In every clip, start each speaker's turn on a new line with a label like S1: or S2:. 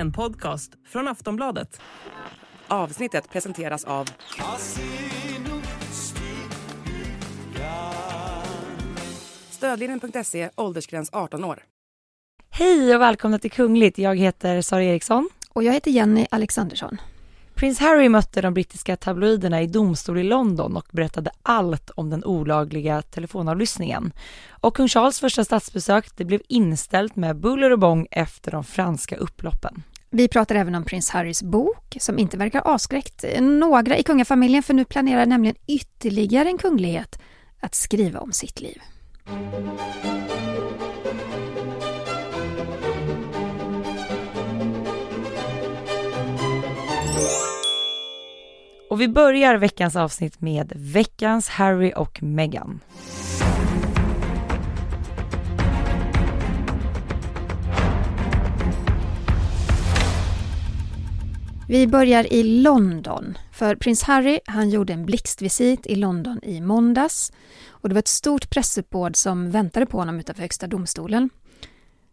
S1: En podcast från Aftonbladet.
S2: Avsnittet presenteras av Stödlinjen.se, åldersgräns 18 år.
S3: Hej och välkomna till Kungligt. Jag heter Sara Eriksson.
S4: Och jag heter Jenny Alexandersson.
S3: Prins Harry mötte de brittiska tabloiderna i domstol i London och berättade allt om den olagliga telefonavlyssningen. Och kung Charles första statsbesök det blev inställt med buller och bång efter de franska upploppen.
S4: Vi pratar även om prins Harrys bok som inte verkar avskräckt några i kungafamiljen för nu planerar nämligen ytterligare en kunglighet att skriva om sitt liv.
S3: Och vi börjar veckans avsnitt med veckans Harry och Meghan.
S4: Vi börjar i London, för prins Harry han gjorde en blixtvisit i London i måndags och det var ett stort pressuppbåd som väntade på honom utanför Högsta domstolen.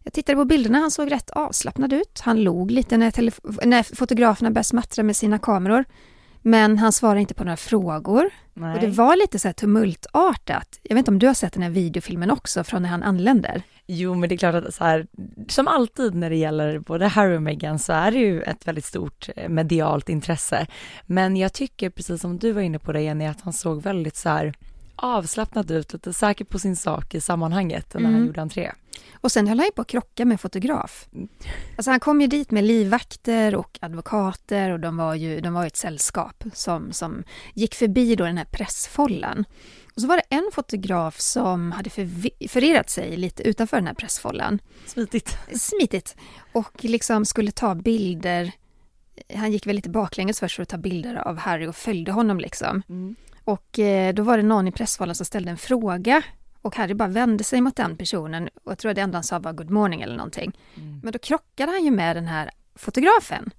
S4: Jag tittade på bilderna, han såg rätt avslappnad ut. Han log lite när, när fotograferna började smattra med sina kameror. Men han svarade inte på några frågor.
S3: Nej.
S4: Och det var lite så här tumultartat. Jag vet inte om du har sett den här videofilmen också från när han anländer?
S3: Jo, men det är klart att så här, som alltid när det gäller både Harry och Meghan så är det ju ett väldigt stort eh, medialt intresse. Men jag tycker, precis som du var inne på det Jenny, att han såg väldigt så här avslappnad ut, lite säker på sin sak i sammanhanget när han
S4: Mm.
S3: gjorde entré.
S4: Och sen höll han ju på att krocka med fotograf. Alltså han kom ju dit med livvakter och advokater och de var ju de var ju ett sällskap som, som gick förbi då den här pressfållan. Och så var det en fotograf som hade förirrat sig lite utanför den här pressfållan.
S3: Smitigt.
S4: Smitigt. Och liksom skulle ta bilder. Han gick väl lite baklänges först för att ta bilder av Harry och följde honom liksom. Och eh, då var det någon i pressfållan som ställde en fråga och Harry bara vände sig mot den personen och jag tror att det enda han sa var good morning eller någonting. Men då krockade han ju med den här fotografen.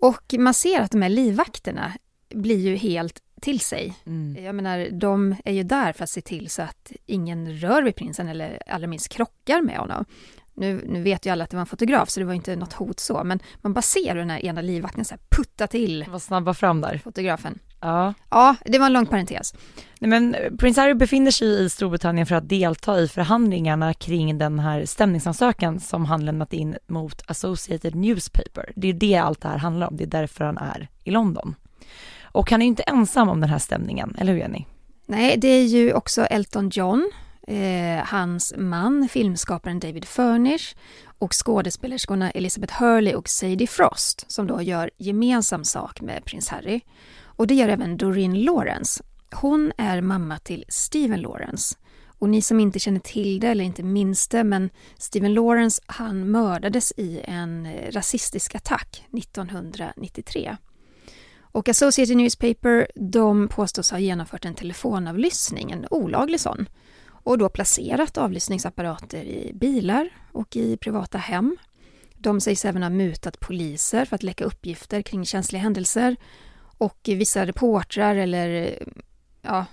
S4: Och man ser att de här livvakterna blir ju helt till sig.
S3: Mm.
S4: Jag menar, de är ju där för att se till så att ingen rör vid prinsen eller allra minst krockar med honom. Nu, nu vet ju alla att det var en fotograf så det var inte något hot så, men man bara ser hur den här ena livvakten så här putta till
S3: Var snabba fram där.
S4: fotografen.
S3: Ja.
S4: Ja, det var en lång parentes.
S3: Nej, men prins Harry befinner sig i Storbritannien för att delta i förhandlingarna kring den här stämningsansökan som han lämnat in mot Associated Newspaper. Det är det allt det här handlar om, det är därför han är i London. Och han är ju inte ensam om den här stämningen, eller hur Jenny?
S4: Nej, det är ju också Elton John, eh, hans man, filmskaparen David Furnish och skådespelerskorna Elizabeth Hurley och Sadie Frost som då gör gemensam sak med prins Harry. Och det gör även Doreen Lawrence. Hon är mamma till Stephen Lawrence. Och ni som inte känner till det eller inte minns det, men Stephen Lawrence han mördades i en eh, rasistisk attack 1993. Och Associated Newspaper, de påstås ha genomfört en telefonavlyssning, en olaglig sån. Och då placerat avlyssningsapparater i bilar och i privata hem. De sägs även ha mutat poliser för att läcka uppgifter kring känsliga händelser. Och vissa reportrar eller ja,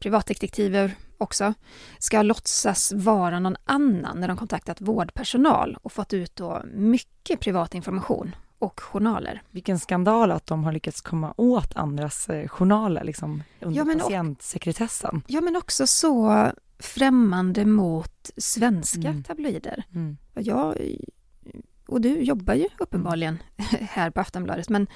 S4: privatdetektiver också ska låtsas vara någon annan när de kontaktat vårdpersonal och fått ut då mycket privat information och journaler.
S3: Vilken skandal att de har lyckats komma åt andras eh, journaler liksom under
S4: Ja, men och-
S3: patientsekretessen.
S4: Ja, men också så främmande mot svenska
S3: Mm.
S4: tabloider.
S3: Mm.
S4: Jag, och du jobbar ju uppenbarligen här på Aftonbladet, men,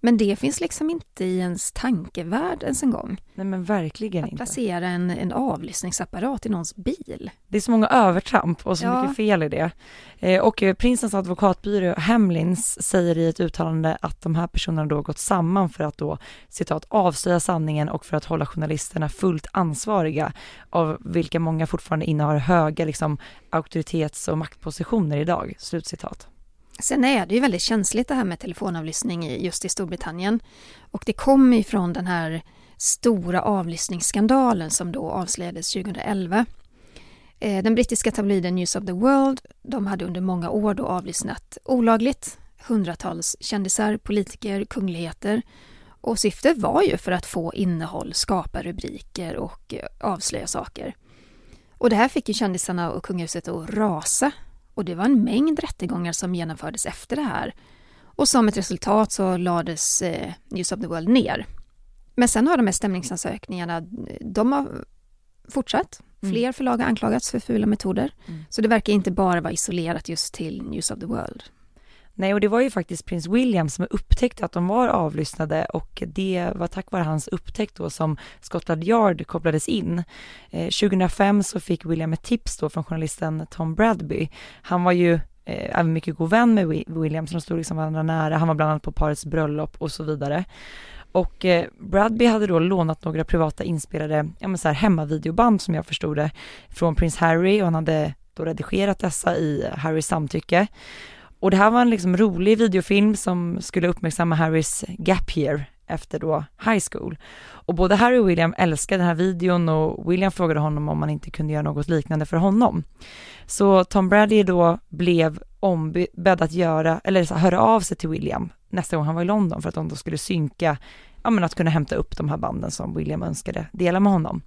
S4: men det finns liksom inte i ens tankevärld ens en gång.
S3: Nej men verkligen
S4: Att
S3: inte.
S4: placera en, en avlyssningsapparat i någons bil.
S3: Det är så många övertramp och så
S4: Ja.
S3: mycket fel i det. Eh, och eh, prinsens advokatbyrå Hamlins säger i ett uttalande att de här personerna då gått samman för att då citat avslöja sanningen och för att hålla journalisterna fullt ansvariga av vilka många fortfarande innehar höga liksom auktoritets och maktpositioner idag. Slutcitat.
S4: Sen är det ju väldigt känsligt det här med telefonavlyssning i- just i Storbritannien. Och det kommer ju från den här stora avlyssningsskandalen som då avslöjades 2011. Eh, Den brittiska tabloiden News of the World, de hade under många år då avlyssnat olagligt hundratals kändisar, politiker, kungligheter. Och syftet var ju för att få innehåll, skapa rubriker och eh, avslöja saker. Och det här fick ju kändisarna och kungahuset att rasa. Och det var en mängd rättegångar som genomfördes efter det här. Och som ett resultat så lades eh, News of the World ner. Men sen har de här stämningsansökningarna, de har fortsatt.
S3: Mm.
S4: Fler förlag har anklagats för fula metoder.
S3: Mm.
S4: Så det verkar inte bara vara isolerat just till News of the World.
S3: Nej, och det var ju faktiskt prins William som upptäckte att de var avlyssnade och det var tack vare hans upptäckt då som Scotland Yard kopplades in. Eh, 2005 så fick William ett tips då från journalisten Tom Bradby. Han var ju eh, även mycket god vän med William, så de stod liksom varandra nära. Han var bland annat på parets bröllop och så vidare. Och eh, Bradby hade då lånat några privata inspelade, ja men så här hemmavideoband som jag förstod det, från prins Harry och han hade då redigerat dessa i Harrys samtycke. Och det här var en liksom rolig videofilm som skulle uppmärksamma Harrys gap year efter då high school. Och både Harry och William älskade den här videon och William frågade honom om man inte kunde göra något liknande för honom. Så Tom Brady då blev ombedd att göra, eller så här, höra av sig till William nästa gång han var i London för att de då skulle synka, ja men att kunna hämta upp de här banden som William önskade dela med honom.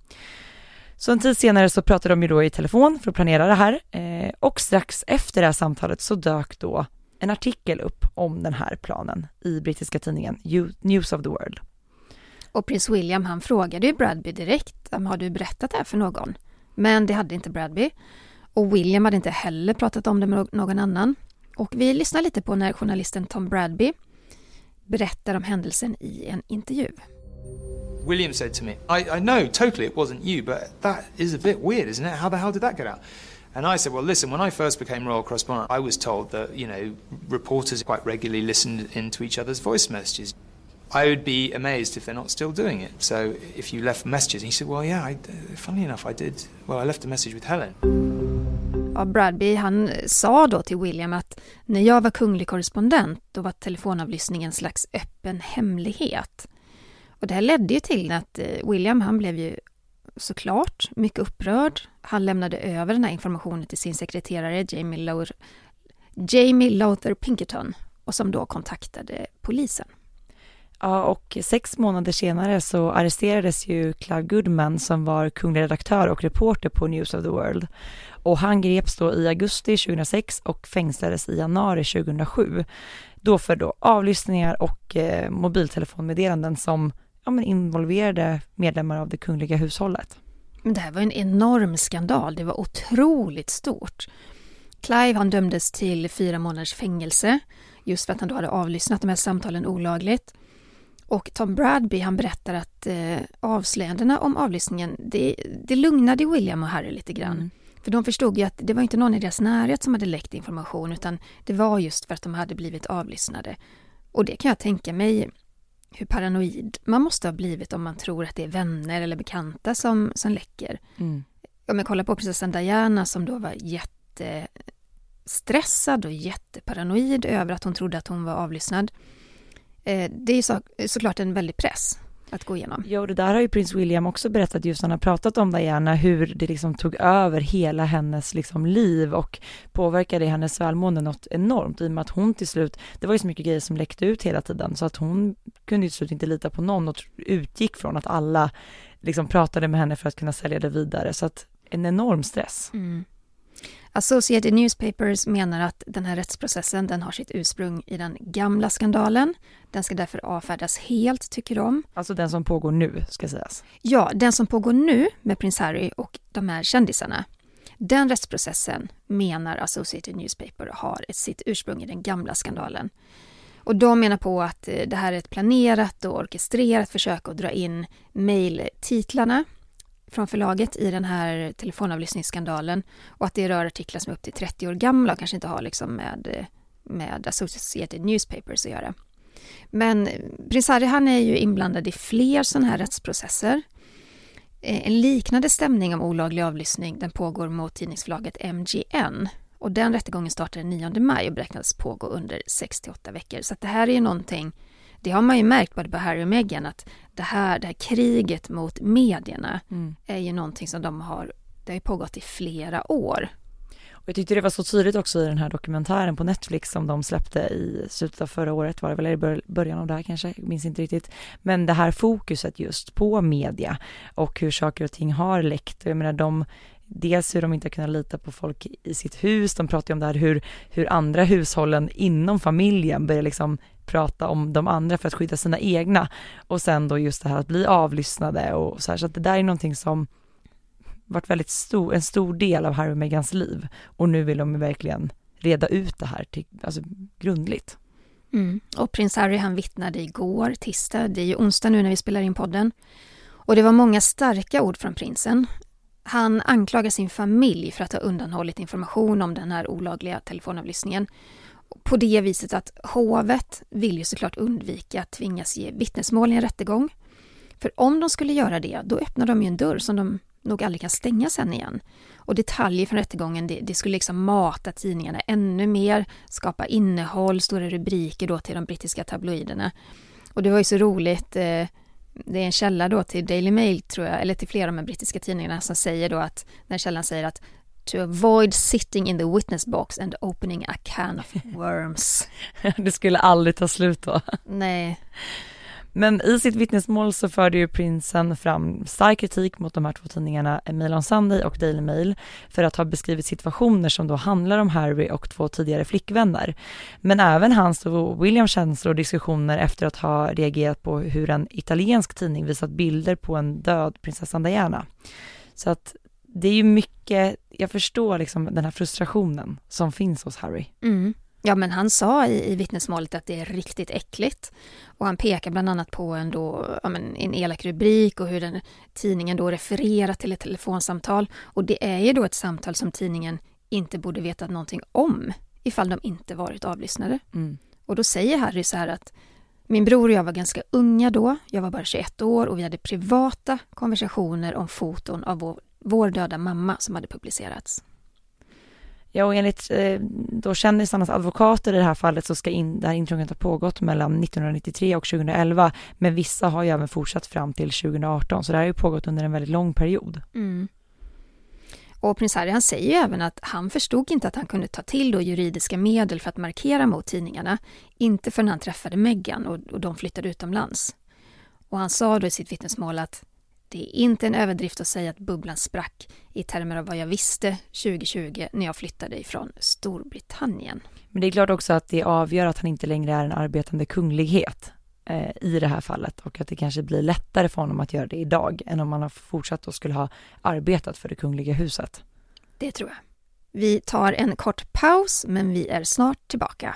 S3: Så en tid senare så pratade de ju då i telefon för att planera det här eh, och strax efter det här samtalet så dök då en artikel upp om den här planen i brittiska tidningen News of the World.
S4: Och prins William han frågade ju Bradby direkt, har du berättat det här för någon? Men det hade inte Bradby. Och William hade inte heller pratat om det med någon annan. Och vi lyssnar lite på när journalisten Tom Bradby berättar om händelsen i en intervju.
S5: William said to me, I, I know totally it wasn't you, but that is a bit weird, isn't it? How the hell did that get out? And I said, well, listen, when I first became royal correspondent, I was told that, you know, reporters quite regularly listened into each other's voice messages. I would be amazed if they're not still doing it. So if you left messages, he said, well, yeah, I, funny enough, I did. Well, I left a message with Helen.
S4: Ja, Bradby han sa då till William att när jag var kunglig korrespondent då var telefonavlyssning en slags öppen hemlighet. Och det här ledde ju till att eh, William han blev ju såklart mycket upprörd. Han lämnade över den här informationen till sin sekreterare Jamie, Lower, Jamie Lowther Pinkerton och som då kontaktade polisen.
S3: Ja, och sex månader senare så arresterades ju Clive Goodman som var kunglig redaktör och reporter på News of the World. Och han greps då i augusti 2006 och fängslades i januari 2007. Då för då avlyssningar och eh, mobiltelefonmeddelanden som ja, men involverade medlemmar av det kungliga hushållet.
S4: Men det här var en enorm skandal. Det var otroligt stort. Clive han dömdes till fyra månaders fängelse just för att han då hade avlyssnat de här samtalen olagligt. Och Tom Bradby han berättar att eh, avslöjandena om avlyssningen det, det lugnade William och Harry lite grann.
S3: Mm.
S4: För de förstod ju att det var inte någon i deras närhet som hade läckt information utan det var just för att de hade blivit avlyssnade. Och det kan jag tänka mig hur paranoid man måste ha blivit om man tror att det är vänner eller bekanta som, som läcker.
S3: Mm.
S4: Om jag kollar på prinsessan Diana som då var jättestressad och jätteparanoid över att hon trodde att hon var avlyssnad. Eh, Det är så, såklart en väldig press att gå igenom.
S3: Ja, och det där har ju prins William också berättat just när han har pratat om Diana, hur det liksom tog över hela hennes liksom liv och påverkade hennes välmående något enormt i och med att hon till slut, det var ju så mycket grejer som läckte ut hela tiden så att hon kunde ju till slut inte lita på någon och utgick från att alla liksom pratade med henne för att kunna sälja det vidare så att en enorm stress.
S4: Mm. Associated Newspapers menar att den här rättsprocessen den har sitt ursprung i den gamla skandalen. Den ska därför avfärdas helt, tycker de.
S3: Alltså den som pågår nu ska sägas.
S4: Ja, den som pågår nu med prins Harry och de här kändisarna. Den rättsprocessen menar Associated Newspaper har sitt ursprung i den gamla skandalen. Och de menar på att eh, det här är ett planerat och orkestrerat försök att dra in mejltitlarna från förlaget i den här telefonavlyssningsskandalen och att det rör artiklar som är upp till 30 år gamla och kanske inte har liksom med, med Associated Newspapers att göra. Men prins Harry han är ju inblandad i fler sådana här rättsprocesser. Eh, en liknande stämning om olaglig avlyssning den pågår mot tidningsförlaget MGN. Och den rättegången startar den 9 maj och beräknas pågå under 68 veckor. Så att det här är ju någonting, det har man ju märkt både på Harry och Meghan att det här, det här kriget mot medierna
S3: Mm.
S4: är ju någonting som de har, det har ju pågått i flera år.
S3: Och jag tyckte det var så tydligt också i den här dokumentären på Netflix som de släppte i slutet av förra året var det väl, eller i bör- början av det här kanske, jag minns inte riktigt. Men det här fokuset just på media och hur saker och ting har läckt. Jag menar de, dels hur de inte har kunnat lita på folk i sitt hus, de pratar ju om det här hur, hur andra hushållen inom familjen börjar liksom prata om de andra för att skydda sina egna och sen då just det här att bli avlyssnade och så här, så att det där är någonting som varit väldigt stor, en stor del av Harry och Meghans liv och nu vill de verkligen reda ut det här till, alltså grundligt.
S4: Mm. Och prins Harry han vittnade igår, tisdag, det är ju onsdag nu när vi spelar in podden. Och det var många starka ord från prinsen. Han anklagar sin familj för att ha undanhållit information om den här olagliga telefonavlyssningen. På det viset att hovet vill ju såklart undvika att tvingas ge vittnesmål i en rättegång. För om de skulle göra det, då öppnar de ju en dörr som de nog aldrig kan stänga sen igen. Och detaljer från rättegången, det, det, skulle liksom mata tidningarna ännu mer, skapa innehåll, stora rubriker då till de brittiska tabloiderna. Och det var ju så roligt, eh, det är en källa då till Daily Mail tror jag, eller till flera av de brittiska tidningarna som säger då att, när källan säger att to avoid sitting in the witness box and opening a can of worms.
S3: det skulle aldrig ta slut då.
S4: Nej.
S3: Men i sitt vittnesmål så förde ju prinsen fram stark kritik mot de här två tidningarna, Mail on Sunday och Daily Mail, för att ha beskrivit situationer som då handlar om Harry och två tidigare flickvänner. Men även hans och Williams känslor och diskussioner efter att ha reagerat på hur en italiensk tidning visat bilder på en död prinsessan Diana. Så att det är ju mycket, jag förstår liksom den här frustrationen som finns hos Harry.
S4: Mm. Ja, men han sa i, i vittnesmålet att det är riktigt äckligt. Och han pekar bland annat på en, då, ja, men, en elak rubrik och hur den, tidningen då refererar till ett telefonsamtal. Och det är ju då ett samtal som tidningen inte borde vetat någonting om ifall de inte varit avlyssnade. Mm. Och då säger Harry så här att min bror och jag var ganska unga då, jag var bara 21 år och vi hade privata konversationer om foton av vår, vår döda mamma som hade publicerats.
S3: Ja, och enligt eh, då kändisarnas advokater i det här fallet så ska in, det här intrånget ha pågått mellan 1993 och 2011, men vissa har ju även fortsatt fram till 2018, så det här har ju pågått under en väldigt lång period.
S4: Mm. Och prins Harry han säger ju även att han förstod inte att han kunde ta till då juridiska medel för att markera mot tidningarna, inte förrän han träffade Meghan och, och de flyttade utomlands. Och han sa då i sitt vittnesmål att det är inte en överdrift att säga att bubblan sprack i termer av vad jag visste 2020 när jag flyttade ifrån Storbritannien.
S3: Men det är klart också att det avgör att han inte längre är en arbetande kunglighet eh, i det här fallet och att det kanske blir lättare för honom att göra det idag än om han har fortsatt och skulle ha arbetat för det kungliga huset.
S4: Det tror jag. Vi tar en kort paus, men vi är snart tillbaka.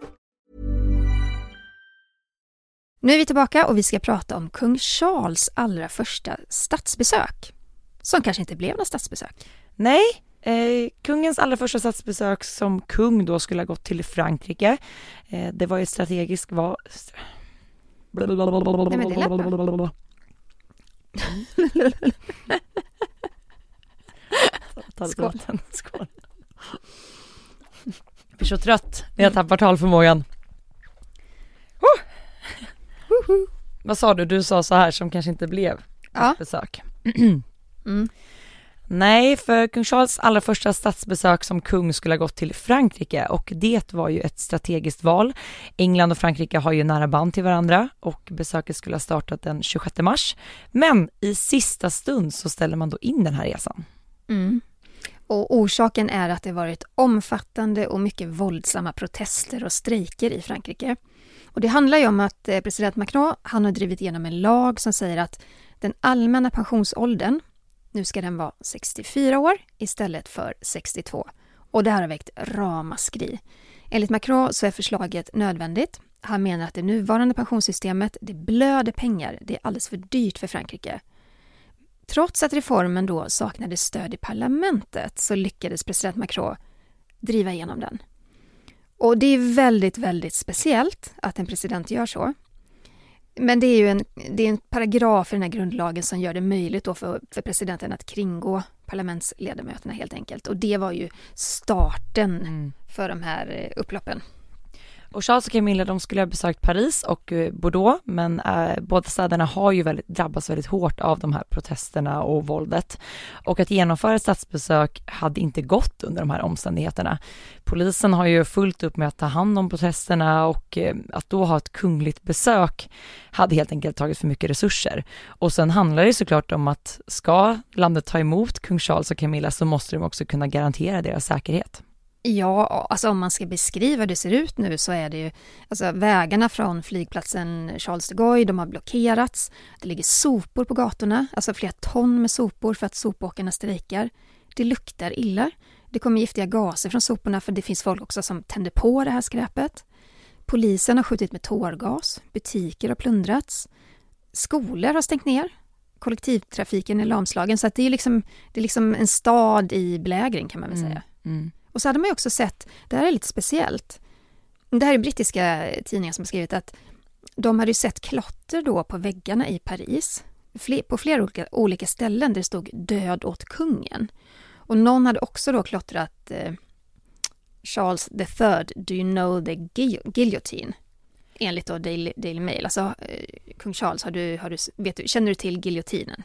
S4: Nu är vi tillbaka och vi ska prata om kung Charles allra första statsbesök. Som kanske inte blev något statsbesök.
S3: Nej, eh, kungens allra första statsbesök som kung då skulle ha gått till Frankrike. Eh, det var ju ett strategiskt val.
S4: Nej, men det bra.
S3: Skål. Skål. Jag blir så trött när jag tappar talförmågan. Vad sa du? Du sa så här som kanske inte blev
S4: Ja.
S3: besök.
S4: Mm.
S3: Nej, för kung Charles allra första statsbesök som kung skulle ha gått till Frankrike och det var ju ett strategiskt val. England och Frankrike har ju nära band till varandra och besöket skulle ha startat den 26 mars. Men i sista stund så ställer man då in den här resan.
S4: Mm. Och orsaken är att det varit omfattande och mycket våldsamma protester och strejker i Frankrike. Och det handlar ju om att eh, president Macron han har drivit igenom en lag som säger att den allmänna pensionsåldern, nu ska den vara 64 år istället för 62. Och det här har väckt ramaskri. Enligt Macron så är förslaget nödvändigt. Han menar att det nuvarande pensionssystemet, det blöder pengar, det är alldeles för dyrt för Frankrike. Trots att reformen då saknade stöd i parlamentet så lyckades president Macron driva igenom den. Och det är väldigt, väldigt speciellt att en president gör så. Men det är ju en, det är en paragraf i den här grundlagen som gör det möjligt för, för presidenten att kringgå parlamentsledamöterna helt enkelt. Och det var ju starten
S3: Mm.
S4: för de här eh, upploppen.
S3: Och Charles och Camilla de skulle ha besökt Paris och eh, Bordeaux men eh, båda städerna har ju väldigt, drabbats väldigt hårt av de här protesterna och våldet. Och att genomföra ett statsbesök hade inte gått under de här omständigheterna. Polisen har ju fullt upp med att ta hand om protesterna och eh, att då ha ett kungligt besök hade helt enkelt tagit för mycket resurser. Och sen handlar det såklart om att ska landet ta emot kung Charles och Camilla så måste de också kunna garantera deras säkerhet.
S4: Ja, alltså om man ska beskriva hur det ser ut nu så är det ju, alltså vägarna från flygplatsen Charles de Gaulle, de har blockerats. Det ligger sopor på gatorna, alltså flera ton med sopor för att sopåkarna strejkar. Det luktar illa. Det kommer giftiga gaser från soporna för det finns folk också som tänder på det här skräpet. Polisen har skjutit med tårgas, butiker har plundrats, skolor har stängt ner, kollektivtrafiken är lamslagen så att det är liksom, det är liksom en stad i belägring kan man väl säga.
S3: Mm.
S4: Och så hade man ju också sett, det här är lite speciellt, det här är brittiska tidningar som har skrivit att de hade ju sett klotter då på väggarna i Paris, på flera olika, olika ställen där det stod död åt kungen. Och någon hade också då klottrat eh, Charles the third, do you know the guillotine? Enligt då Daily, Daily Mail. Alltså, eh, kung Charles, har du, har du, vet du, känner du till giljotinen?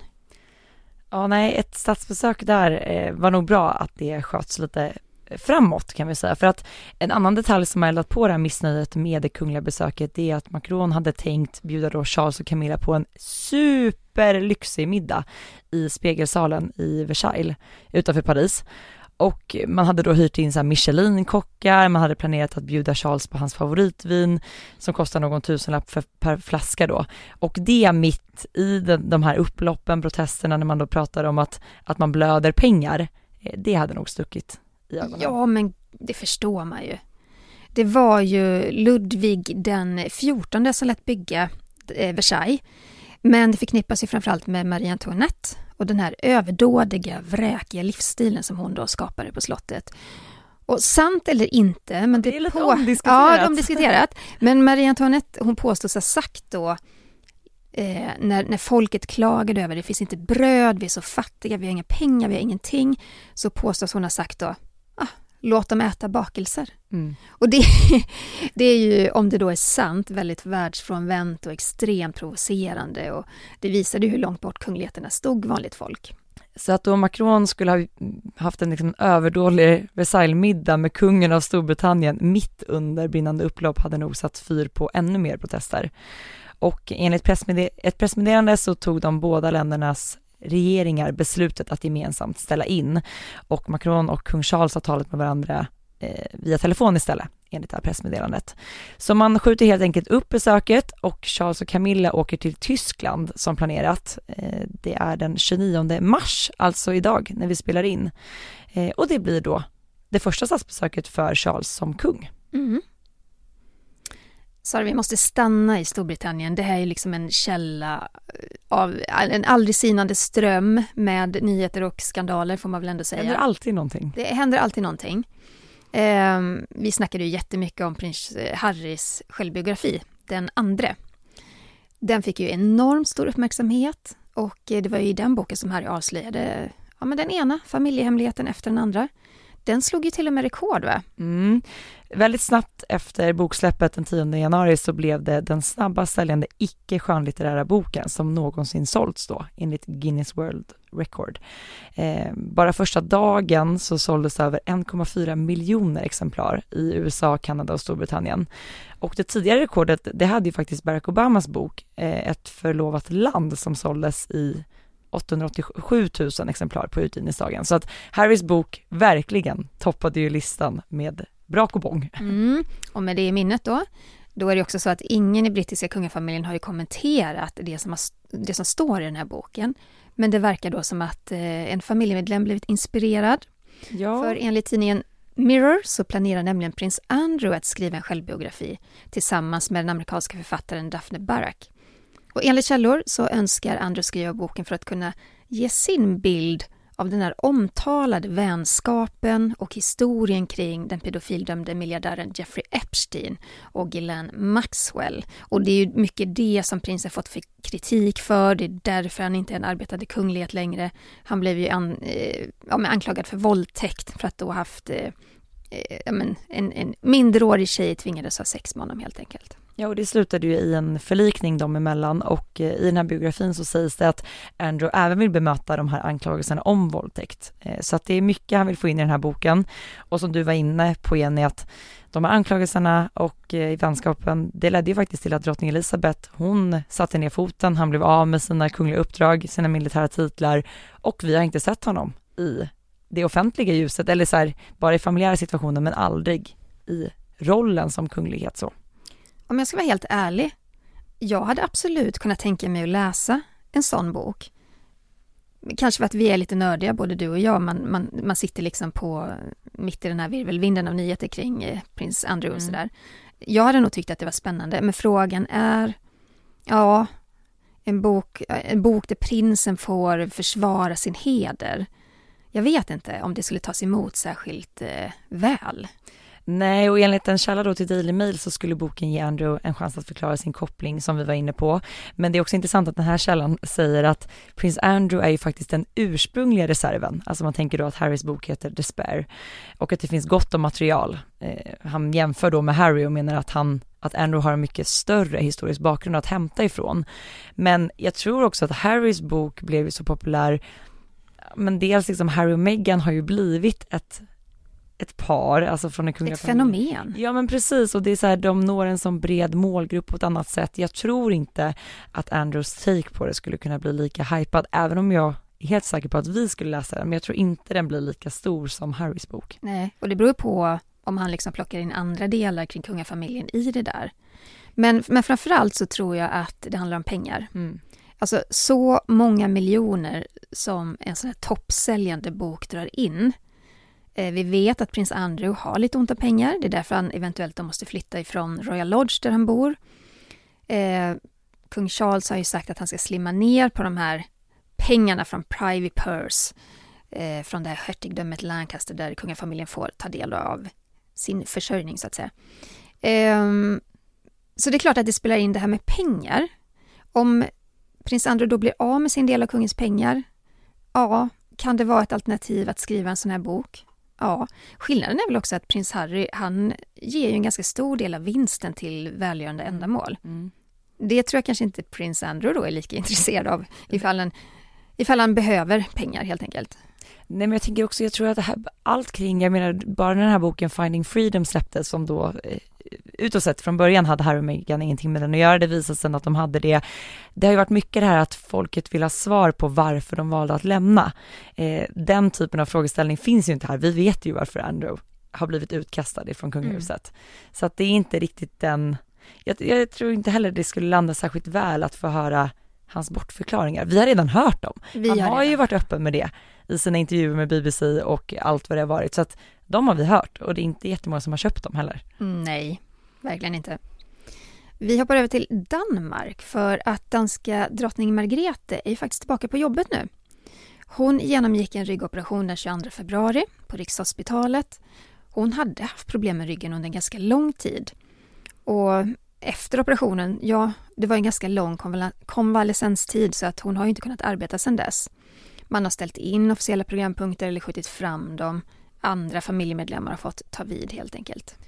S3: Ja, nej, ett statsbesök där eh, var nog bra att det sköts lite framåt kan vi säga. För att en annan detalj som har eldat på det här missnöjet med det kungliga besöket det är att Macron hade tänkt bjuda då Charles och Camilla på en superlyxig middag i spegelsalen i Versailles utanför Paris. Och man hade då hyrt in så här Michelin-kockar, man hade planerat att bjuda Charles på hans favoritvin som kostar någon tusenlapp för, per flaska då. Och det mitt i den, de här upploppen, protesterna, när man då pratar om att, att man blöder pengar, eh, det hade nog stuckit i ögonen.
S4: Ja, men det förstår man ju. Det var ju Ludvig den 14 som lät bygga eh, Versailles. Men det förknippas ju framförallt med Marie Antoinette och den här överdådiga, vräkiga livsstilen som hon då skapade på slottet. Och sant eller inte, men det,
S3: Det är lite
S4: på...
S3: omdiskuterat.
S4: Ja, omdiskuterat. Men Marie Antoinette, hon påstås ha sagt då eh, när, när folket klagade över det finns inte bröd, vi är så fattiga, vi har inga pengar, vi har ingenting. Så påstås hon ha sagt då, låt dem äta bakelser.
S3: Mm.
S4: Och det, det är ju, om det då är sant, väldigt världsfrånvänt och extremt provocerande och det visade ju hur långt bort kungligheterna stod vanligt folk.
S3: Så att då Macron skulle ha haft en liksom överdålig Versailles-middag med kungen av Storbritannien mitt under brinnande upplopp hade nog satt fyr på ännu mer protester. Och enligt pressmedde- ett pressmeddelande så tog de båda ländernas regeringar beslutet att gemensamt ställa in och Macron och kung Charles har talat med varandra eh, via telefon istället, enligt det här pressmeddelandet. Så man skjuter helt enkelt upp besöket och Charles och Camilla åker till Tyskland som planerat. Eh, det är den 29 mars, alltså idag, när vi spelar in. Eh, och det blir då det första statsbesöket för Charles som kung.
S4: Mm. Sara, vi måste stanna i Storbritannien. Det här är liksom en källa eh, av en aldrig sinande ström med nyheter och skandaler får man väl ändå
S3: Det
S4: säga.
S3: händer alltid någonting.
S4: Det händer alltid någonting. Ehm, vi snackade ju jättemycket om prins eh, Harrys självbiografi, den andra. Den fick ju enormt stor uppmärksamhet och eh, det var ju i den boken som Harry avslöjade ja, men den ena familjehemligheten efter den andra. Den slog ju till och med rekord va?
S3: Mm. Väldigt snabbt efter boksläppet den 10 januari så blev det den snabbast säljande icke skönlitterära boken som någonsin sålts då enligt Guinness World Record. Eh, bara första dagen så såldes över 1,4 miljoner exemplar i USA, Kanada och Storbritannien. Och det tidigare rekordet, det hade ju faktiskt Barack Obamas bok, eh, Ett förlovat land, som såldes i 887 000 exemplar på utgivningsdagen. Så att Harrys bok verkligen toppade ju listan med bra kubong.
S4: Mm. Och med det i minnet då, då är det också så att ingen i brittiska kungafamiljen har ju kommenterat det som, har, det som står i den här boken. Men det verkar då som att eh, en familjemedlem blivit inspirerad.
S3: Ja.
S4: För enligt tidningen Mirror så planerar nämligen prins Andrew att skriva en självbiografi tillsammans med den amerikanska författaren Daphne Barak. Och enligt källor så önskar Andrew skriva boken för att kunna ge sin bild av den här omtalade vänskapen och historien kring den pedofildömde miljardären Jeffrey Epstein och Ghislaine Maxwell. Och det är ju mycket det som prinsen fått för kritik för, det är därför han inte är en arbetande kunglighet längre. Han blev ju an, eh, ja, anklagad för våldtäkt för att då haft eh, eh, men, en, en minderårig tjej tvingades ha sex med honom helt enkelt.
S3: Ja, och det slutade ju i en förlikning dem emellan och eh, i den här biografin så sägs det att Andrew även vill bemöta de här anklagelserna om våldtäkt. Eh, så att det är mycket han vill få in i den här boken. Och som du var inne på Jenny, att de här anklagelserna och eh, i vänskapen, det ledde ju faktiskt till att drottning Elizabeth, hon satte ner foten, han blev av med sina kungliga uppdrag, sina militära titlar och vi har inte sett honom i det offentliga ljuset, eller så här, bara i familjära situationer, men aldrig i rollen som kunglighet så.
S4: Om jag ska vara helt ärlig, jag hade absolut kunnat tänka mig att läsa en sån bok. Kanske för att vi är lite nördiga, både du och jag. Man, man, man sitter liksom på mitt i den här virvelvinden av nyheter kring eh, prins Andrew och mm. sådär. Jag hade nog tyckt att det var spännande, men frågan är, ja, en bok, en bok där prinsen får försvara sin heder. Jag vet inte om det skulle tas emot särskilt eh, väl.
S3: Nej, och enligt en källa då till Daily Mail så skulle boken ge Andrew en chans att förklara sin koppling som vi var inne på. Men det är också intressant att den här källan säger att prins Andrew är ju faktiskt den ursprungliga reserven. Alltså man tänker då att Harrys bok heter Despair och att det finns gott om material. Eh, han jämför då med Harry och menar att han att Andrew har en mycket större historisk bakgrund att hämta ifrån. Men jag tror också att Harrys bok blev så populär men dels liksom Harry och Meghan har ju blivit ett ett par, alltså från en kungliga
S4: Ett fenomen.
S3: Ja men precis och det är så här, de når en sån bred målgrupp på ett annat sätt. Jag tror inte att Andrews take på det skulle kunna bli lika hypad, även om jag är helt säker på att vi skulle läsa den, men jag tror inte den blir lika stor som Harrys bok.
S4: Nej, och det beror på om han liksom plockar in andra delar kring kungafamiljen i det där. Men, men framförallt så tror jag att det handlar om pengar. Mm. Alltså så många miljoner som en sån här toppsäljande bok drar in eh, vi vet att prins Andrew har lite ont om pengar. Det är därför han eventuellt måste flytta ifrån Royal Lodge där han bor. Eh, kung Charles har ju sagt att han ska slimma ner på de här pengarna från Privy Purse eh, från det här hertigdömet Lancaster där kungafamiljen får ta del av sin försörjning så att säga. Eh, så det är klart att det spelar in det här med pengar. Om prins Andrew då blir av med sin del av kungens pengar, ja, kan det vara ett alternativ att skriva en sån här bok? Ja, skillnaden är väl också att prins Harry, han ger ju en ganska stor del av vinsten till välgörande mm. ändamål. Mm. Det tror jag kanske inte prins Andrew då är lika intresserad av ifall han, ifall han behöver pengar helt enkelt.
S3: Nej men jag tänker också, jag tror att det här, allt kring, jag menar bara när den här boken Finding Freedom släpptes som då eh, utåt sett från början hade Harry och Meghan ingenting med den att göra, det visade sig att de hade det. Det har ju varit mycket det här att folket vill ha svar på varför de valde att lämna. Eh, den typen av frågeställning finns ju inte här, vi vet ju varför Andrew har blivit utkastad ifrån kungahuset. Mm. Så att det är inte riktigt den, jag, jag tror inte heller det skulle landa särskilt väl att få höra hans bortförklaringar. Vi har redan hört dem. Vi Han har, har ju varit öppen med det i sina intervjuer med BBC och allt vad det har varit. Så att de har vi hört och det är inte jättemånga som har köpt dem heller.
S4: Nej, verkligen inte. Vi hoppar över till Danmark för att danska drottning Margrethe är faktiskt tillbaka på jobbet nu. Hon genomgick en ryggoperation den 22 februari på Rikshospitalet. Hon hade haft problem med ryggen under en ganska lång tid. Och efter operationen, ja, det var en ganska lång konvalescenstid så att hon har inte kunnat arbeta sedan dess. Man har ställt in officiella programpunkter eller skjutit fram dem. Andra familjemedlemmar har fått ta vid helt enkelt.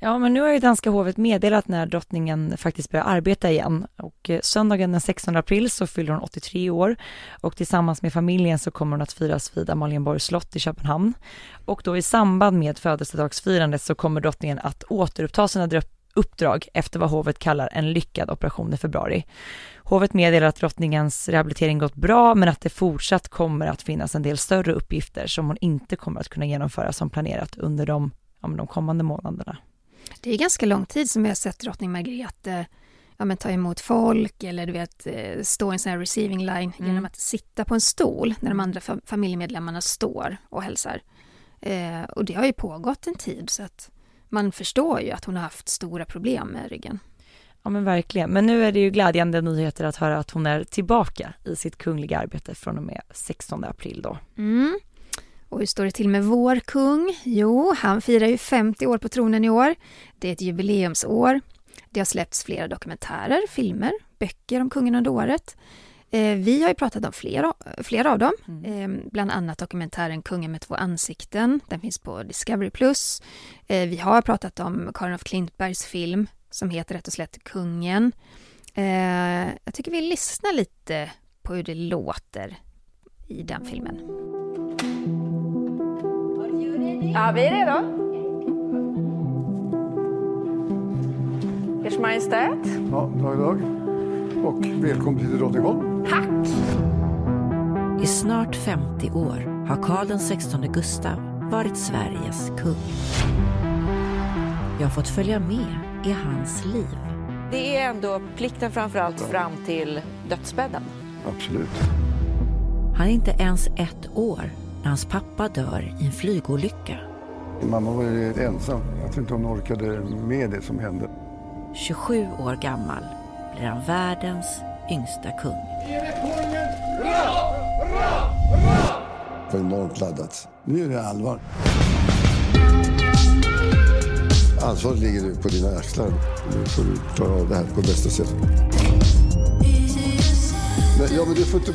S3: Ja, men nu har ju danska hovet meddelat när drottningen faktiskt börjar arbeta igen och eh, söndagen den 16 april så fyller hon 83 år och tillsammans med familjen så kommer hon att firas vid Amalienborgs slott i Köpenhamn och då i samband med födelsedagsfirandet så kommer drottningen att återuppta sina uppdrag efter vad hovet kallar en lyckad operation i februari. Hovet meddelar att drottningens rehabilitering gått bra men att det fortsatt kommer att finnas en del större uppgifter som hon inte kommer att kunna genomföra som planerat under de, ja, de kommande månaderna.
S4: Det är ganska lång tid som vi har sett drottning Margrethe ja, men ta emot folk eller du vet eh, stå i en sån här receiving line mm. genom att sitta på en stol när de andra familjemedlemmarna står och hälsar. Eh, och det har ju pågått en tid så att man förstår ju att hon har haft stora problem med ryggen.
S3: Ja men verkligen, men nu är det ju glädjande nyheter att höra att hon är tillbaka i sitt kungliga arbete från och med 16 april då.
S4: Mm. Och hur står det till med vår kung? Jo, han firar ju 50 år på tronen i år. Det är ett jubileumsår. Det har släppts flera dokumentärer, filmer, böcker om kungen under året. Eh, vi har ju pratat om flera, flera av dem, mm. eh, bland annat dokumentären Kungen med två ansikten. Den finns på Discovery+. Eh, vi har pratat om Karin af Klintbergs film som heter rätt och slätt Kungen. Eh, jag tycker vi lyssnar lite på hur det låter i den filmen.
S6: Ja, vi är redo. Ers Majestät.
S7: Ja, dag, dag. Och välkommen till Drottningholm.
S6: Tack!
S8: I snart 50 år har Karl XVI Gustav varit Sveriges kung. Jag har fått följa med i hans liv.
S6: Det är ändå plikten framförallt fram till dödsbädden.
S7: Absolut.
S8: Han är inte ens ett år när hans pappa dör i en flygolycka.
S7: Mamma var ju ensam. Jag tror inte hon orkade med det som hände.
S8: 27 år gammal blir han världens yngsta kung.
S7: Det var enormt laddat. Nu är det allvar. Ansvaret ligger på dina axlar. Nu får du klara av det här på bästa sätt. Men, ja, men du får inte...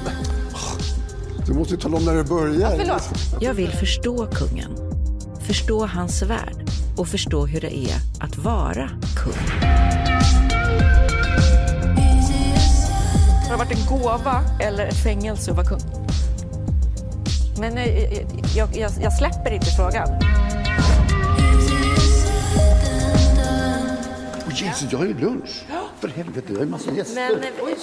S7: Du måste ju tala om när det börjar.
S6: Ja,
S8: Jag vill förstå kungen. Förstå hans värld och förstå hur det är att vara kung.
S6: Det varit en gåva eller ett fängelse att vara kung? Men eh, jag, jag, jag släpper inte frågan.
S7: Oh, Jesus, jag har ju lunch. För helvete, jag har ju massa gäster.
S6: Men, oj.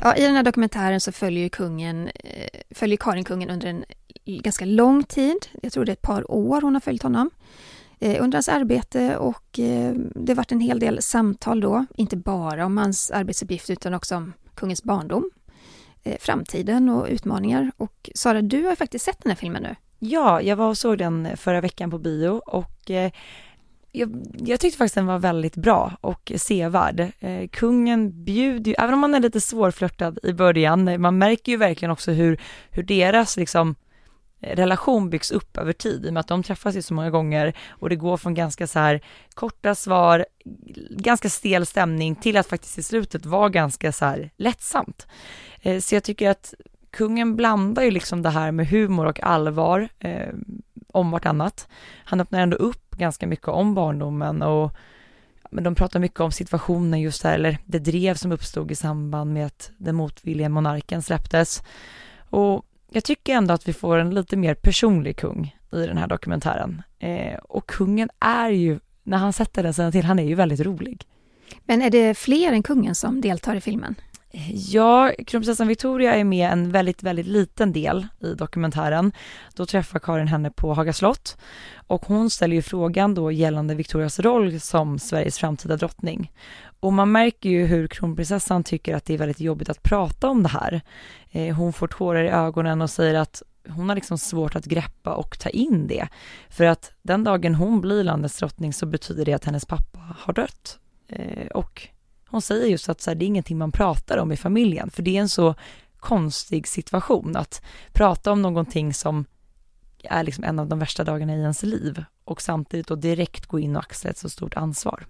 S4: Ja, I den här dokumentären så följer kungen, eh, följer Karin kungen under en ganska lång tid. Jag tror det är ett par år hon har följt honom eh, Eh, under hans arbete och eh, det varit en hel del samtal då, inte bara om hans arbetsuppgift utan också om kungens barndom, eh, framtiden och utmaningar. Och Sara, du har faktiskt sett den här filmen nu.
S3: Ja, jag var och såg den förra veckan på bio och jag, jag, tyckte faktiskt den var väldigt bra och sevärd. Eh, kungen bjuder ju, även om man är lite svårflörtad i början, man märker ju verkligen också hur, hur deras liksom relation byggs upp över tid i och med att de träffas ju så många gånger och det går från ganska så här korta svar, ganska stel stämning till att faktiskt i slutet vara ganska så här lättsamt. Eh, så jag tycker att kungen blandar ju liksom det här med humor och allvar eh, om vartannat. Han öppnar ändå upp ganska mycket om barndomen och men de pratar mycket om situationen just här, eller det drev som uppstod i samband med att den motvilliga monarken släpptes. Och jag tycker ändå att vi får en lite mer personlig kung i den här dokumentären. Eh, och kungen är ju, när han sätter den sidan till, han är ju väldigt rolig.
S4: Men är det fler än kungen som deltar i filmen?
S3: Ja, kronprinsessan Victoria är med en väldigt, väldigt liten del i dokumentären. Då träffar Karin henne på Haga slott och hon ställer ju frågan då gällande Victorias roll som Sveriges framtida drottning. Och man märker ju hur kronprinsessan tycker att det är väldigt jobbigt att prata om det här. Eh, hon får tårar i ögonen och säger att hon har liksom svårt att greppa och ta in det. För att den dagen hon blir landets drottning så betyder det att hennes pappa har dött. Eh, och hon säger just att så här, det är ingenting man pratar om i familjen, för det är en så konstig situation att prata om någonting som är liksom en av de värsta dagarna i ens liv och samtidigt då direkt gå in och axla ett så stort ansvar.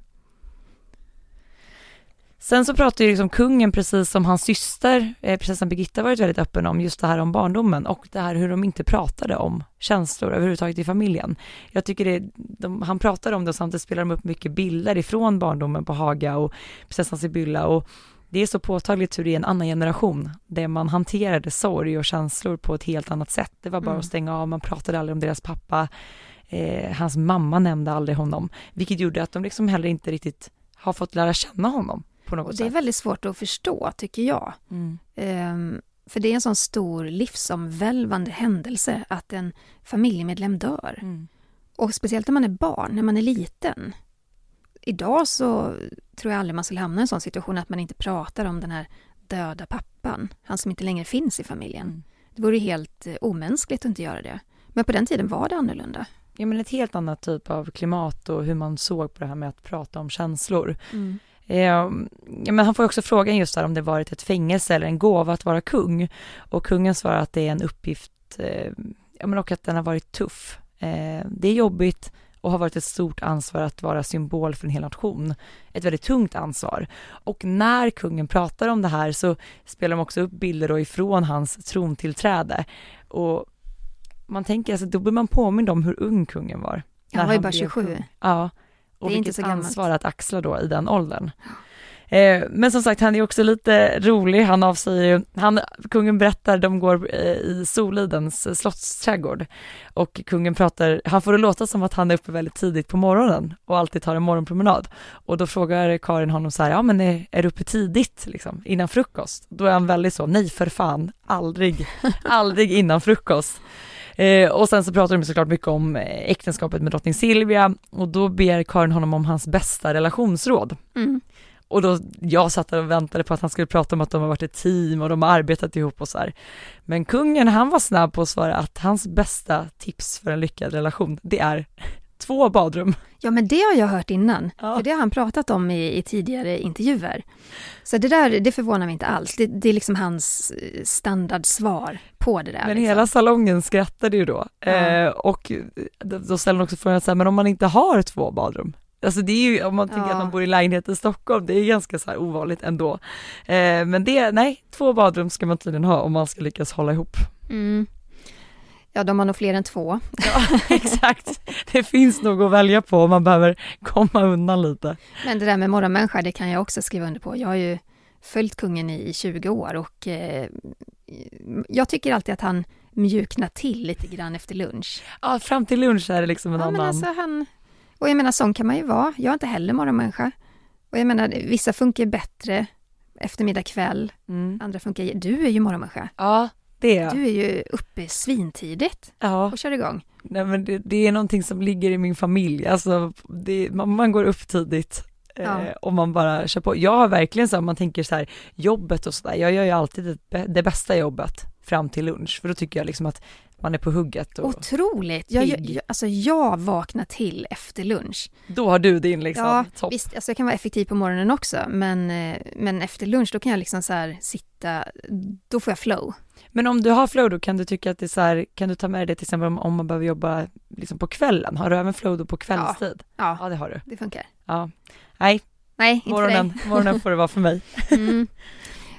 S3: Sen så pratar ju liksom kungen precis som hans syster, eh, prinsessan Birgitta varit väldigt öppen om, just det här om barndomen och det här hur de inte pratade om känslor överhuvudtaget i familjen. Jag tycker det, de, han pratar om det och samtidigt spelar de upp mycket bilder ifrån barndomen på Haga och prinsessan Sibylla och det är så påtagligt hur det är en annan generation där man hanterade sorg och känslor på ett helt annat sätt. Det var bara mm. att stänga av, man pratade aldrig om deras pappa, eh, hans mamma nämnde aldrig honom, vilket gjorde att de liksom heller inte riktigt har fått lära känna honom på något sätt.
S4: Det är väldigt svårt att förstå, tycker jag. Mm. Um, för det är en sån stor livsomvälvande händelse att en familjemedlem dör. Mm. Och speciellt när man är barn, när man är liten. Idag så tror jag aldrig man skulle hamna i en sån situation att man inte pratar om den här döda pappan, han som inte längre finns i familjen. Mm. Det vore helt eh, omänskligt att inte göra det. Men på den tiden var det annorlunda.
S3: ja, men ett helt annat typ av klimat och hur man såg på det här med att prata om känslor.
S4: Mm.
S3: Eh, men han får också frågan just där om det varit ett fängelse eller en gåva att vara kung. Och kungen svarar att det är en uppgift, eh, ja, men och att den har varit tuff. Eh, det är jobbigt och har varit ett stort ansvar att vara symbol för en hel nation. Ett väldigt tungt ansvar. Och när kungen pratar om det här så spelar de också upp bilder då ifrån hans trontillträde. Och man tänker, alltså, då blir man påmind om hur ung kungen var.
S4: Han var ju bara
S3: blev
S4: 27.
S3: kung. Ja, och
S4: Det är inte
S3: vilket
S4: så gammalt.
S3: ansvar att axla då i den åldern. Eh, men som sagt, han är också lite rolig. Han avsäger ju, han, kungen berättar, de går eh, i Solidens eh, slottsträdgård och kungen pratar, han får det låta som att han är uppe väldigt tidigt på morgonen och alltid tar en morgonpromenad. Och då frågar Karin honom så här, ja men är, är du uppe tidigt liksom, innan frukost? Då är han väldigt så, nej för fan, aldrig, aldrig innan frukost. Eh, och sen så pratar de såklart mycket om eh, äktenskapet med drottning Silvia och då ber Karin honom om hans bästa relationsråd.
S4: Mm.
S3: Och då, jag satt där och väntade på att han skulle prata om att de har varit ett team och de har arbetat ihop och så här. Men kungen, han var snabb på att svara att hans bästa tips för en lyckad relation, det är två badrum.
S4: Ja, men det har jag hört innan.
S3: Ja.
S4: För det har han pratat om i, i tidigare intervjuer. Så det där, det förvånar mig inte alls. Det, det är liksom hans eh, standardsvar på det där.
S3: Men
S4: liksom.
S3: hela salongen skrattade ju då.
S4: Ja.
S3: Eh, och då ställde han också frågan så här, men om man inte har två badrum? Alltså det är ju, om man tänker
S4: Ja.
S3: att man bor i lägenhet i Stockholm, det är ganska så här ovanligt ändå. Eh, men det, nej, två badrum ska man tydligen ha om man ska lyckas hålla ihop.
S4: Mm. Ja, de har nog fler än två.
S3: Ja, exakt. Det finns nog att välja på om man behöver komma undan lite.
S4: Men det där med morgonmänniska, det kan jag också skriva under på. Jag har ju följt kungen i, i 20 år och eh, jag tycker alltid att han mjuknar till lite grann efter lunch.
S3: Ja, fram till lunch är det liksom en
S4: Ja, men
S3: annan.
S4: alltså han... Och jag menar, sån kan man ju vara. Jag är inte heller morgonmänniska. Och jag menar, vissa funkar bättre eftermiddag, kväll.
S3: Mm.
S4: Andra funkar... Du är ju morgonmänniska.
S3: Ja, det är jag.
S4: Du är ju uppe svintidigt
S3: Ja,
S4: och kör igång.
S3: nej, men det, det är någonting som ligger i min familj. Alltså, det, man, man går upp tidigt. eh,
S4: Ja.
S3: Och man bara kör på. Jag har verkligen så här, om man tänker så här, jobbet och sådär, jag gör ju alltid det, det bästa jobbet fram till lunch, för då tycker jag liksom att man är på hugget och
S4: Otroligt! Jag, jag, alltså jag vaknar till efter lunch.
S3: då har du din liksom
S4: ja,
S3: topp.
S4: visst, alltså jag kan vara effektiv på morgonen också, men, eh, men efter lunch då kan jag liksom så sitta, då får jag flow.
S3: Men om du har flow då kan du tycka att det är så här, kan du ta med det till exempel om, om man behöver jobba liksom på kvällen? Har du även flow då på kvällstid?
S4: Ja,
S3: Ja, det har du.
S4: det funkar.
S3: Ja. Nej,
S4: Nej, inte för
S3: morgonen,
S4: dig.
S3: morgonen får det vara för mig.
S4: Mm.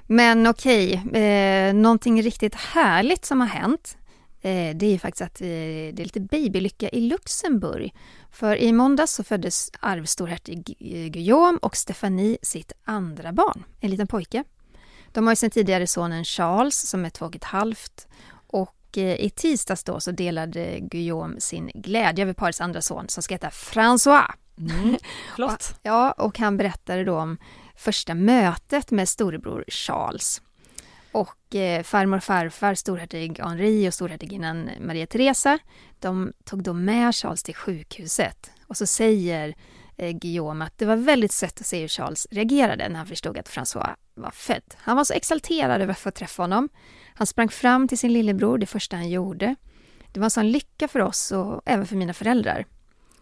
S4: Men okej, eh, någonting riktigt härligt som har hänt, eh, det är ju faktiskt att eh, det är lite babylycka i Luxemburg. För i måndags så föddes arvstorhertig Guillaume och Stephanie sitt andra barn, en liten pojke. De har ju sedan tidigare sonen Charles som är två och ett halvt och eh, i tisdags då så delade Guillaume sin glädje över parets andra son som ska heta François.
S3: Mm. Flott.
S4: Ja, och han berättade då om första mötet med storebror Charles. Och eh, farmor och farfar, storhertig Henri och storhertiginnan Maria Teresa, de tog då med Charles till sjukhuset. Och så säger eh, Guillaume att det var väldigt sött att se hur Charles reagerade när han förstod att François var född. Han var så exalterad över att få träffa honom. Han sprang fram till sin lillebror det första han gjorde. Det var en sån lycka för oss och även för mina föräldrar.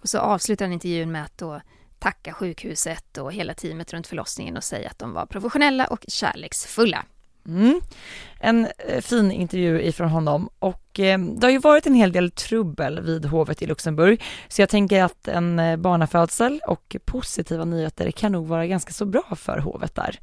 S4: Och så avslutar han intervjun med att då tacka sjukhuset och hela teamet runt förlossningen och säga att de var professionella och kärleksfulla.
S3: Mm. En eh, fin intervju ifrån honom och eh, det har ju varit en hel del trubbel vid hovet i Luxemburg så jag tänker att en eh, barnafödsel och positiva nyheter kan nog vara ganska så bra för hovet där.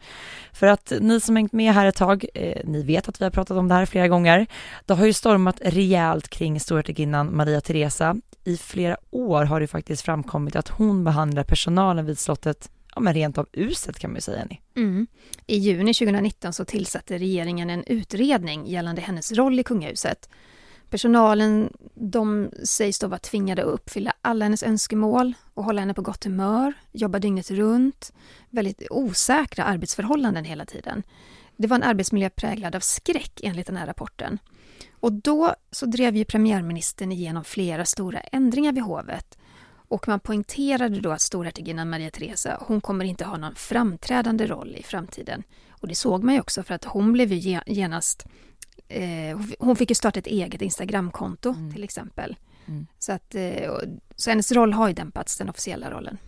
S3: För att ni som hängt med här ett tag, eh, ni vet att vi har pratat om det här flera gånger. Det har ju stormat rejält kring storhertiginnan Maria Teresa. I flera år har det faktiskt framkommit att hon behandlar personalen vid slottet ja, men rent av uset kan man ju säga. Ni.
S4: Mm. I juni 2019 så tillsatte regeringen en utredning gällande hennes roll i kungahuset. Personalen de sägs då vara tvingade att uppfylla alla hennes önskemål och hålla henne på gott humör, jobba dygnet runt, väldigt osäkra arbetsförhållanden hela tiden. Det var en arbetsmiljö präglad av skräck enligt den här rapporten. Och då så drev ju premiärministern igenom flera stora ändringar vid hovet och man poängterade då att storhertiginnan Maria Teresa, hon kommer inte ha någon framträdande roll i framtiden. Och det såg man ju också för att hon blev ju ge- genast, eh, hon fick ju starta ett eget Instagramkonto till exempel.
S3: Mm.
S4: Så, att, eh, så hennes roll har ju dämpats, den officiella rollen.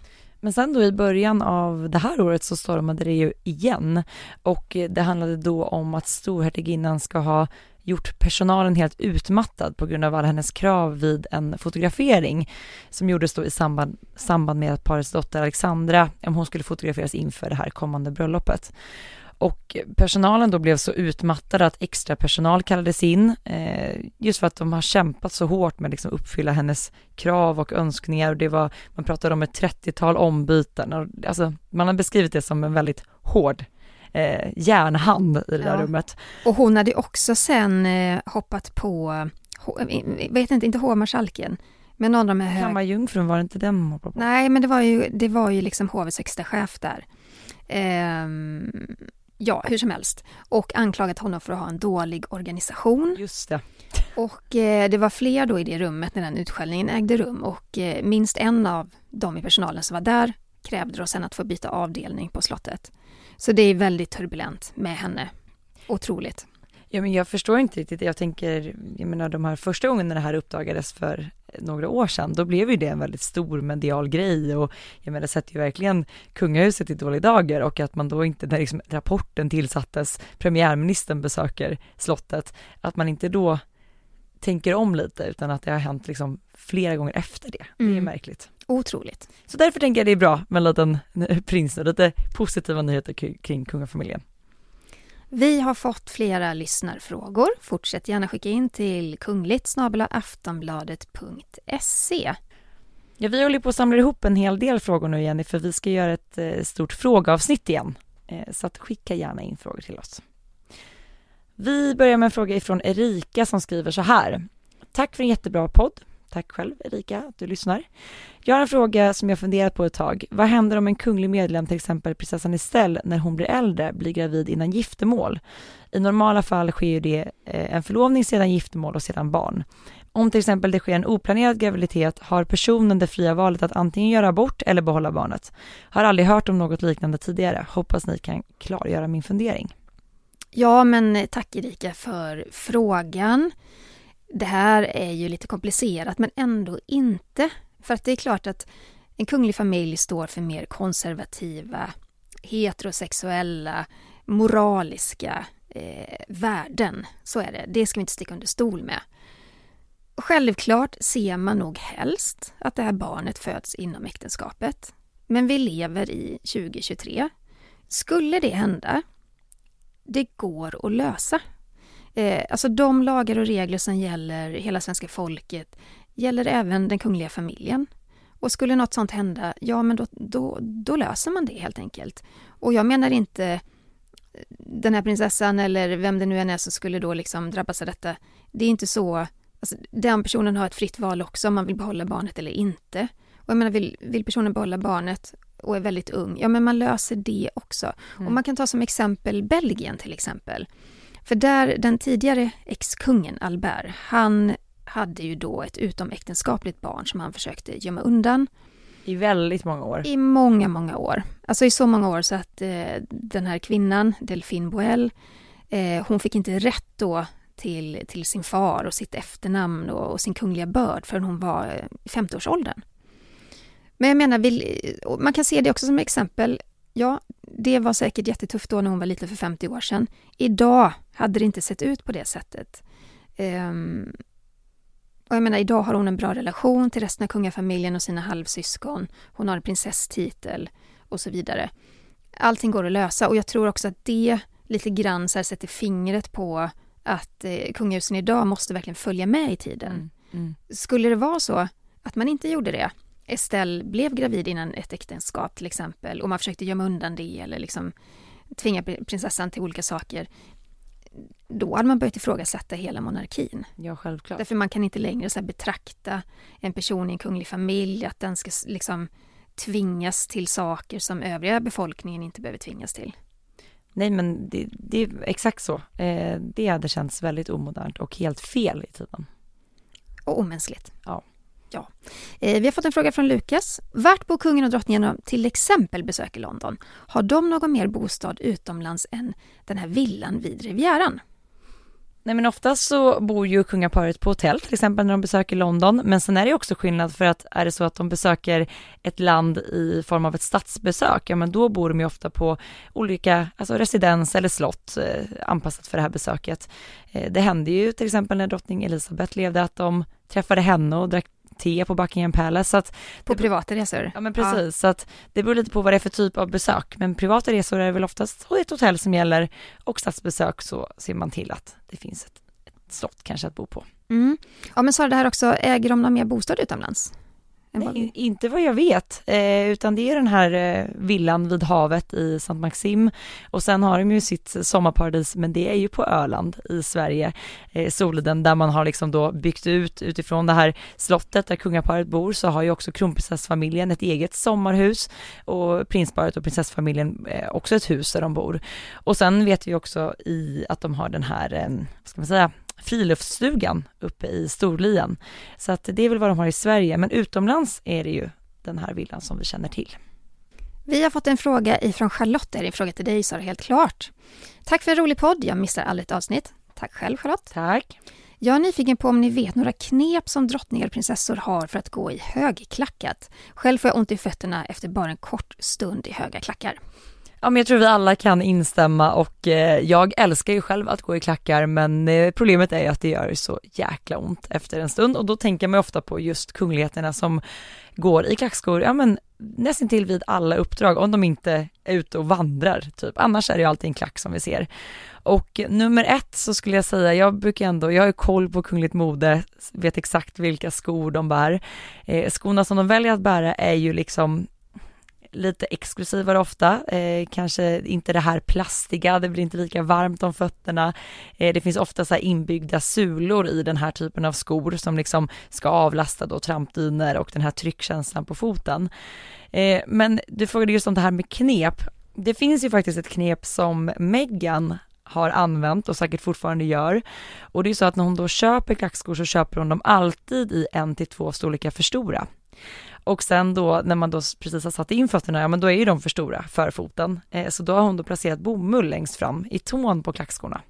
S3: Men sen då i början av det här året så stormade det ju igen och det handlade då om att storhertiginnan ska ha gjort personalen helt utmattad på grund av alla hennes krav vid en fotografering som gjordes då i samband, samband med att parets dotter Alexandra, om hon skulle fotograferas inför det här kommande bröllopet. Och personalen då blev så utmattad att extra personal kallades in, eh, just för att de har kämpat så hårt med att liksom uppfylla hennes krav och önskningar. Och det var, man pratade om ett 30-tal ombyten. Och, alltså, man har beskrivit det som en väldigt hård eh, järnhand i det där
S4: Ja.
S3: rummet.
S4: Och hon hade också sen eh, hoppat på, eh, vet inte, inte hovmarskalken, men någon av de här.
S3: Kammarjungfrun, var det inte den hon hoppade på?
S4: Nej, men det var ju, det var ju liksom hovets högsta chef där. Ehm, ja, hur som helst. Och anklagat honom för att ha en dålig organisation.
S3: Just det.
S4: Och eh, det var fler då i det rummet när den utskällningen ägde rum och eh, minst en av dem i personalen som var där krävde då sen att få byta avdelning på slottet. Så det är väldigt turbulent med henne. Otroligt.
S3: Ja, men jag förstår inte riktigt. Jag tänker, jag menar de här första gången när det här uppdagades för några år sedan, då blev ju det en väldigt stor medial grej och jag menar, det sätter ju verkligen kungahuset i dålig dager och att man då inte, när liksom rapporten tillsattes, premiärministern besöker slottet, att man inte då tänker om lite utan att det har hänt liksom flera gånger efter det. Det är
S4: Mm.
S3: märkligt.
S4: Otroligt.
S3: Så därför tänker jag det är bra med en liten prins nu, lite positiva nyheter kring, kring kungafamiljen.
S4: Vi har fått flera lyssnarfrågor. Fortsätt gärna skicka in till kungligt aftonbladet.se.
S3: Ja, vi håller på att samla ihop en hel del frågor nu Jenny, för vi ska göra ett eh, stort frågeavsnitt igen. Eh, så att skicka gärna in frågor till oss. Vi börjar med en fråga ifrån Erika som skriver så här. Tack för en jättebra podd. Tack själv Erika att du lyssnar. Jag har en fråga som jag funderat på ett tag. Vad händer om en kunglig medlem, till exempel prinsessan Estelle, när hon blir äldre, blir gravid innan giftermål? I normala fall sker ju det eh, en förlovning, sedan giftermål och sedan barn. Om till exempel det sker en oplanerad graviditet har personen det fria valet att antingen göra abort eller behålla barnet. Har aldrig hört om något liknande tidigare. Hoppas ni kan klargöra min fundering.
S4: Ja, men tack Erika för frågan. Det här är ju lite komplicerat, men ändå inte. För att det är klart att en kunglig familj står för mer konservativa, heterosexuella, moraliska eh, värden. Så är det. Det ska vi inte sticka under stol med. Självklart ser man nog helst att det här barnet föds inom äktenskapet. Men vi lever i 2023. Skulle det hända, det går att lösa. Eh, alltså de lagar och regler som gäller hela svenska folket gäller även den kungliga familjen. Och skulle något sånt hända, ja men då, då, då löser man det helt enkelt. Och jag menar inte den här prinsessan eller vem det nu än är som skulle då liksom drabbas av detta. Det är inte så, alltså, den personen har ett fritt val också om man vill behålla barnet eller inte. Och jag menar, vill, vill personen behålla barnet och är väldigt ung, ja men man löser det också.
S3: Mm.
S4: Och man kan ta som exempel Belgien till exempel. För där, den tidigare ex-kungen Albert, han hade ju då ett utomäktenskapligt barn som han försökte gömma undan
S3: I väldigt många år.
S4: i många, många år. Alltså i så många år så att eh, den här kvinnan, Delphine Boel, eh, hon fick inte rätt då till, till sin far och sitt efternamn och, och sin kungliga börd förrän hon var eh, i 50-årsåldern. Men jag menar, vill, man kan se det också som exempel. Ja, det var säkert jättetufft då när hon var liten för 50 år sedan. Idag hade det inte sett ut på det sättet. Ehm, och jag menar, idag har hon en bra relation till resten av kungafamiljen och sina halvsyskon. Hon har en prinsesstitel och så vidare. Allting går att lösa och jag tror också att det lite grann så här sätter fingret på att eh, kungahusen idag måste verkligen följa med i tiden.
S3: Mm.
S4: Skulle det vara så att man inte gjorde det, Estelle blev gravid innan ett äktenskap till exempel och man försökte gömma undan det eller liksom tvinga pri- prinsessan till olika saker. Då hade man börjat ifrågasätta hela monarkin.
S3: Ja, självklart.
S4: Därför man kan inte längre så betrakta en person i en kunglig familj, att den ska liksom tvingas till saker som övriga befolkningen inte behöver tvingas till.
S3: Nej, men det, det är exakt så. Eh, det hade känts väldigt omodernt och helt fel i tiden.
S4: Och omänskligt.
S3: Ja.
S4: Ja. Eh, vi har fått en fråga från Lukas. Vart bor kungen och drottningen om till exempel besöker London? Har de någon mer bostad utomlands än den här villan vid Rivieran?
S3: Nej men oftast så bor ju kungaparet på hotell till exempel när de besöker London men sen är det också skillnad för att är det så att de besöker ett land i form av ett statsbesök, ja men då bor de ju ofta på olika, alltså residens eller slott eh, anpassat för det här besöket. Eh, det hände ju till exempel när drottning Elizabeth levde att de träffade henne och drack te på Buckingham Palace. Så att
S4: På
S3: det,
S4: privata resor?
S3: Ja men precis, så att det beror lite på vad det är för typ av besök. Men privata resor är väl oftast ett hotell som gäller och statsbesök så ser man till att det finns ett, ett slott kanske att bo på.
S4: Mm. Ja men Sara, det här också, äger de någon mer bostad utomlands? Än vad
S3: Nej, inte vad jag vet, eh, utan det är den här eh, villan vid havet i Saint Maxim. Och sen har de ju sitt sommarparadis, men det är ju på Öland i Sverige, eh, Soliden, där man har liksom då byggt ut utifrån det här slottet där kungaparet bor, så har ju också kronprinsessfamiljen ett eget sommarhus och prinsparet och prinsessfamiljen eh, också ett hus där de bor. Och sen vet vi också i att de har den här, eh, vad ska man säga, friluftsstugan uppe i Storlien. Så att det är väl vad de har i Sverige, men utomlands är det ju den här villan som vi känner till.
S4: Vi har fått en fråga ifrån Charlotte, det är en fråga till dig Sara, helt klart. Tack för en rolig podd, jag missar aldrig ett avsnitt. Tack själv Charlotte.
S3: Tack.
S4: Jag är nyfiken på om ni vet några knep som drottningar och prinsessor har för att gå i högklackat. Själv får jag ont i fötterna efter bara en kort stund i höga klackar.
S3: Ja, men jag tror vi alla kan instämma och eh, jag älskar ju själv att gå i klackar men eh, problemet är ju att det gör så jäkla ont efter en stund och då tänker man ofta på just kungligheterna som går i klackskor, ja men nästan till vid alla uppdrag om de inte är ute och vandrar typ. Annars är det ju alltid en klack som vi ser. Och nummer ett så skulle jag säga, jag brukar ändå, jag har ju koll på kungligt mode, vet exakt vilka skor de bär. Eh, skorna som de väljer att bära är ju liksom lite exklusivare ofta, eh, kanske inte det här plastiga, det blir inte lika varmt om fötterna. Eh, det finns ofta så här inbyggda sulor i den här typen av skor som liksom ska avlasta då trampdyner och den här tryckkänslan på foten. Eh, men du frågade just om det här med knep. Det finns ju faktiskt ett knep som Meghan har använt och säkert fortfarande gör. Och det är så att när hon då köper klackskor så köper hon dem alltid i en till två storlekar för stora. Och sen då när man då precis har satt in fötterna, ja men då är ju de för stora för foten. Eh, så då har hon då placerat bomull längst fram i tån på klackskorna.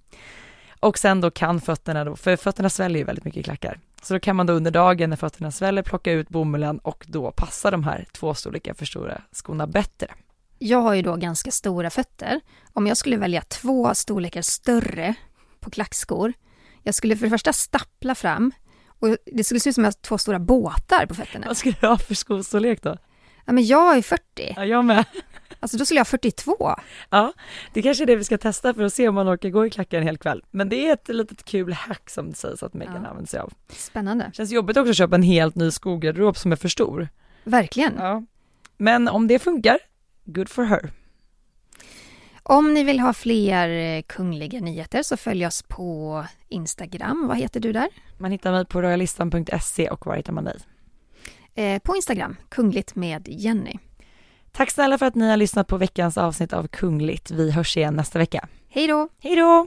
S3: Och sen då kan fötterna då, för fötterna sväller ju väldigt mycket i klackar. Så då kan man då under dagen när fötterna sväller plocka ut bomullen och då passar de här två storlekar för stora skorna bättre.
S4: Jag har ju då ganska stora fötter. Om jag skulle välja två storlekar större på klackskor, jag skulle för det första stappla fram och det skulle se ut som att jag har två stora båtar på fötterna.
S3: Vad ska du ha för skostorlek då?
S4: Ja, men jag är 40.
S3: Ja, jag med.
S4: Alltså då skulle jag ha 42.
S3: Ja, det kanske är det vi ska testa för att se om man orkar gå i klackar en hel kväll. Men det är ett litet kul hack som det sägs att Megan
S4: Ja.
S3: använder sig av.
S4: Spännande.
S3: Känns jobbigt också att köpa en helt ny skogarderob som är för stor.
S4: Verkligen.
S3: Ja. Men om det funkar, good for her.
S4: Om ni vill ha fler eh, kungliga nyheter så följ oss på Instagram. Vad heter du där?
S3: Man hittar mig på royalistan.se och var hittar man dig?
S4: Eh, på Instagram, kungligt med Jenny.
S3: Tack snälla för att ni har lyssnat på veckans avsnitt av Kungligt. Vi hörs igen nästa vecka.
S4: Hej då!
S3: Hej då!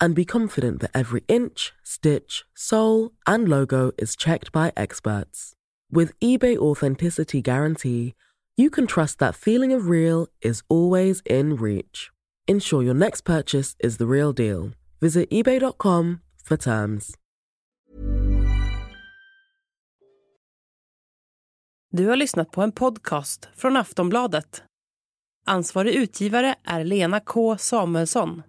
S9: and be confident that every inch, stitch, sole, and logo is checked by experts. With eBay Authenticity Guarantee, you can trust that feeling of real is always in reach. Ensure your next purchase is the real deal. Visit eBay.com for terms.
S2: Du har lyssnat på en podcast från Aftonbladet. Ansvarig utgivare är Lena K Samuelsson.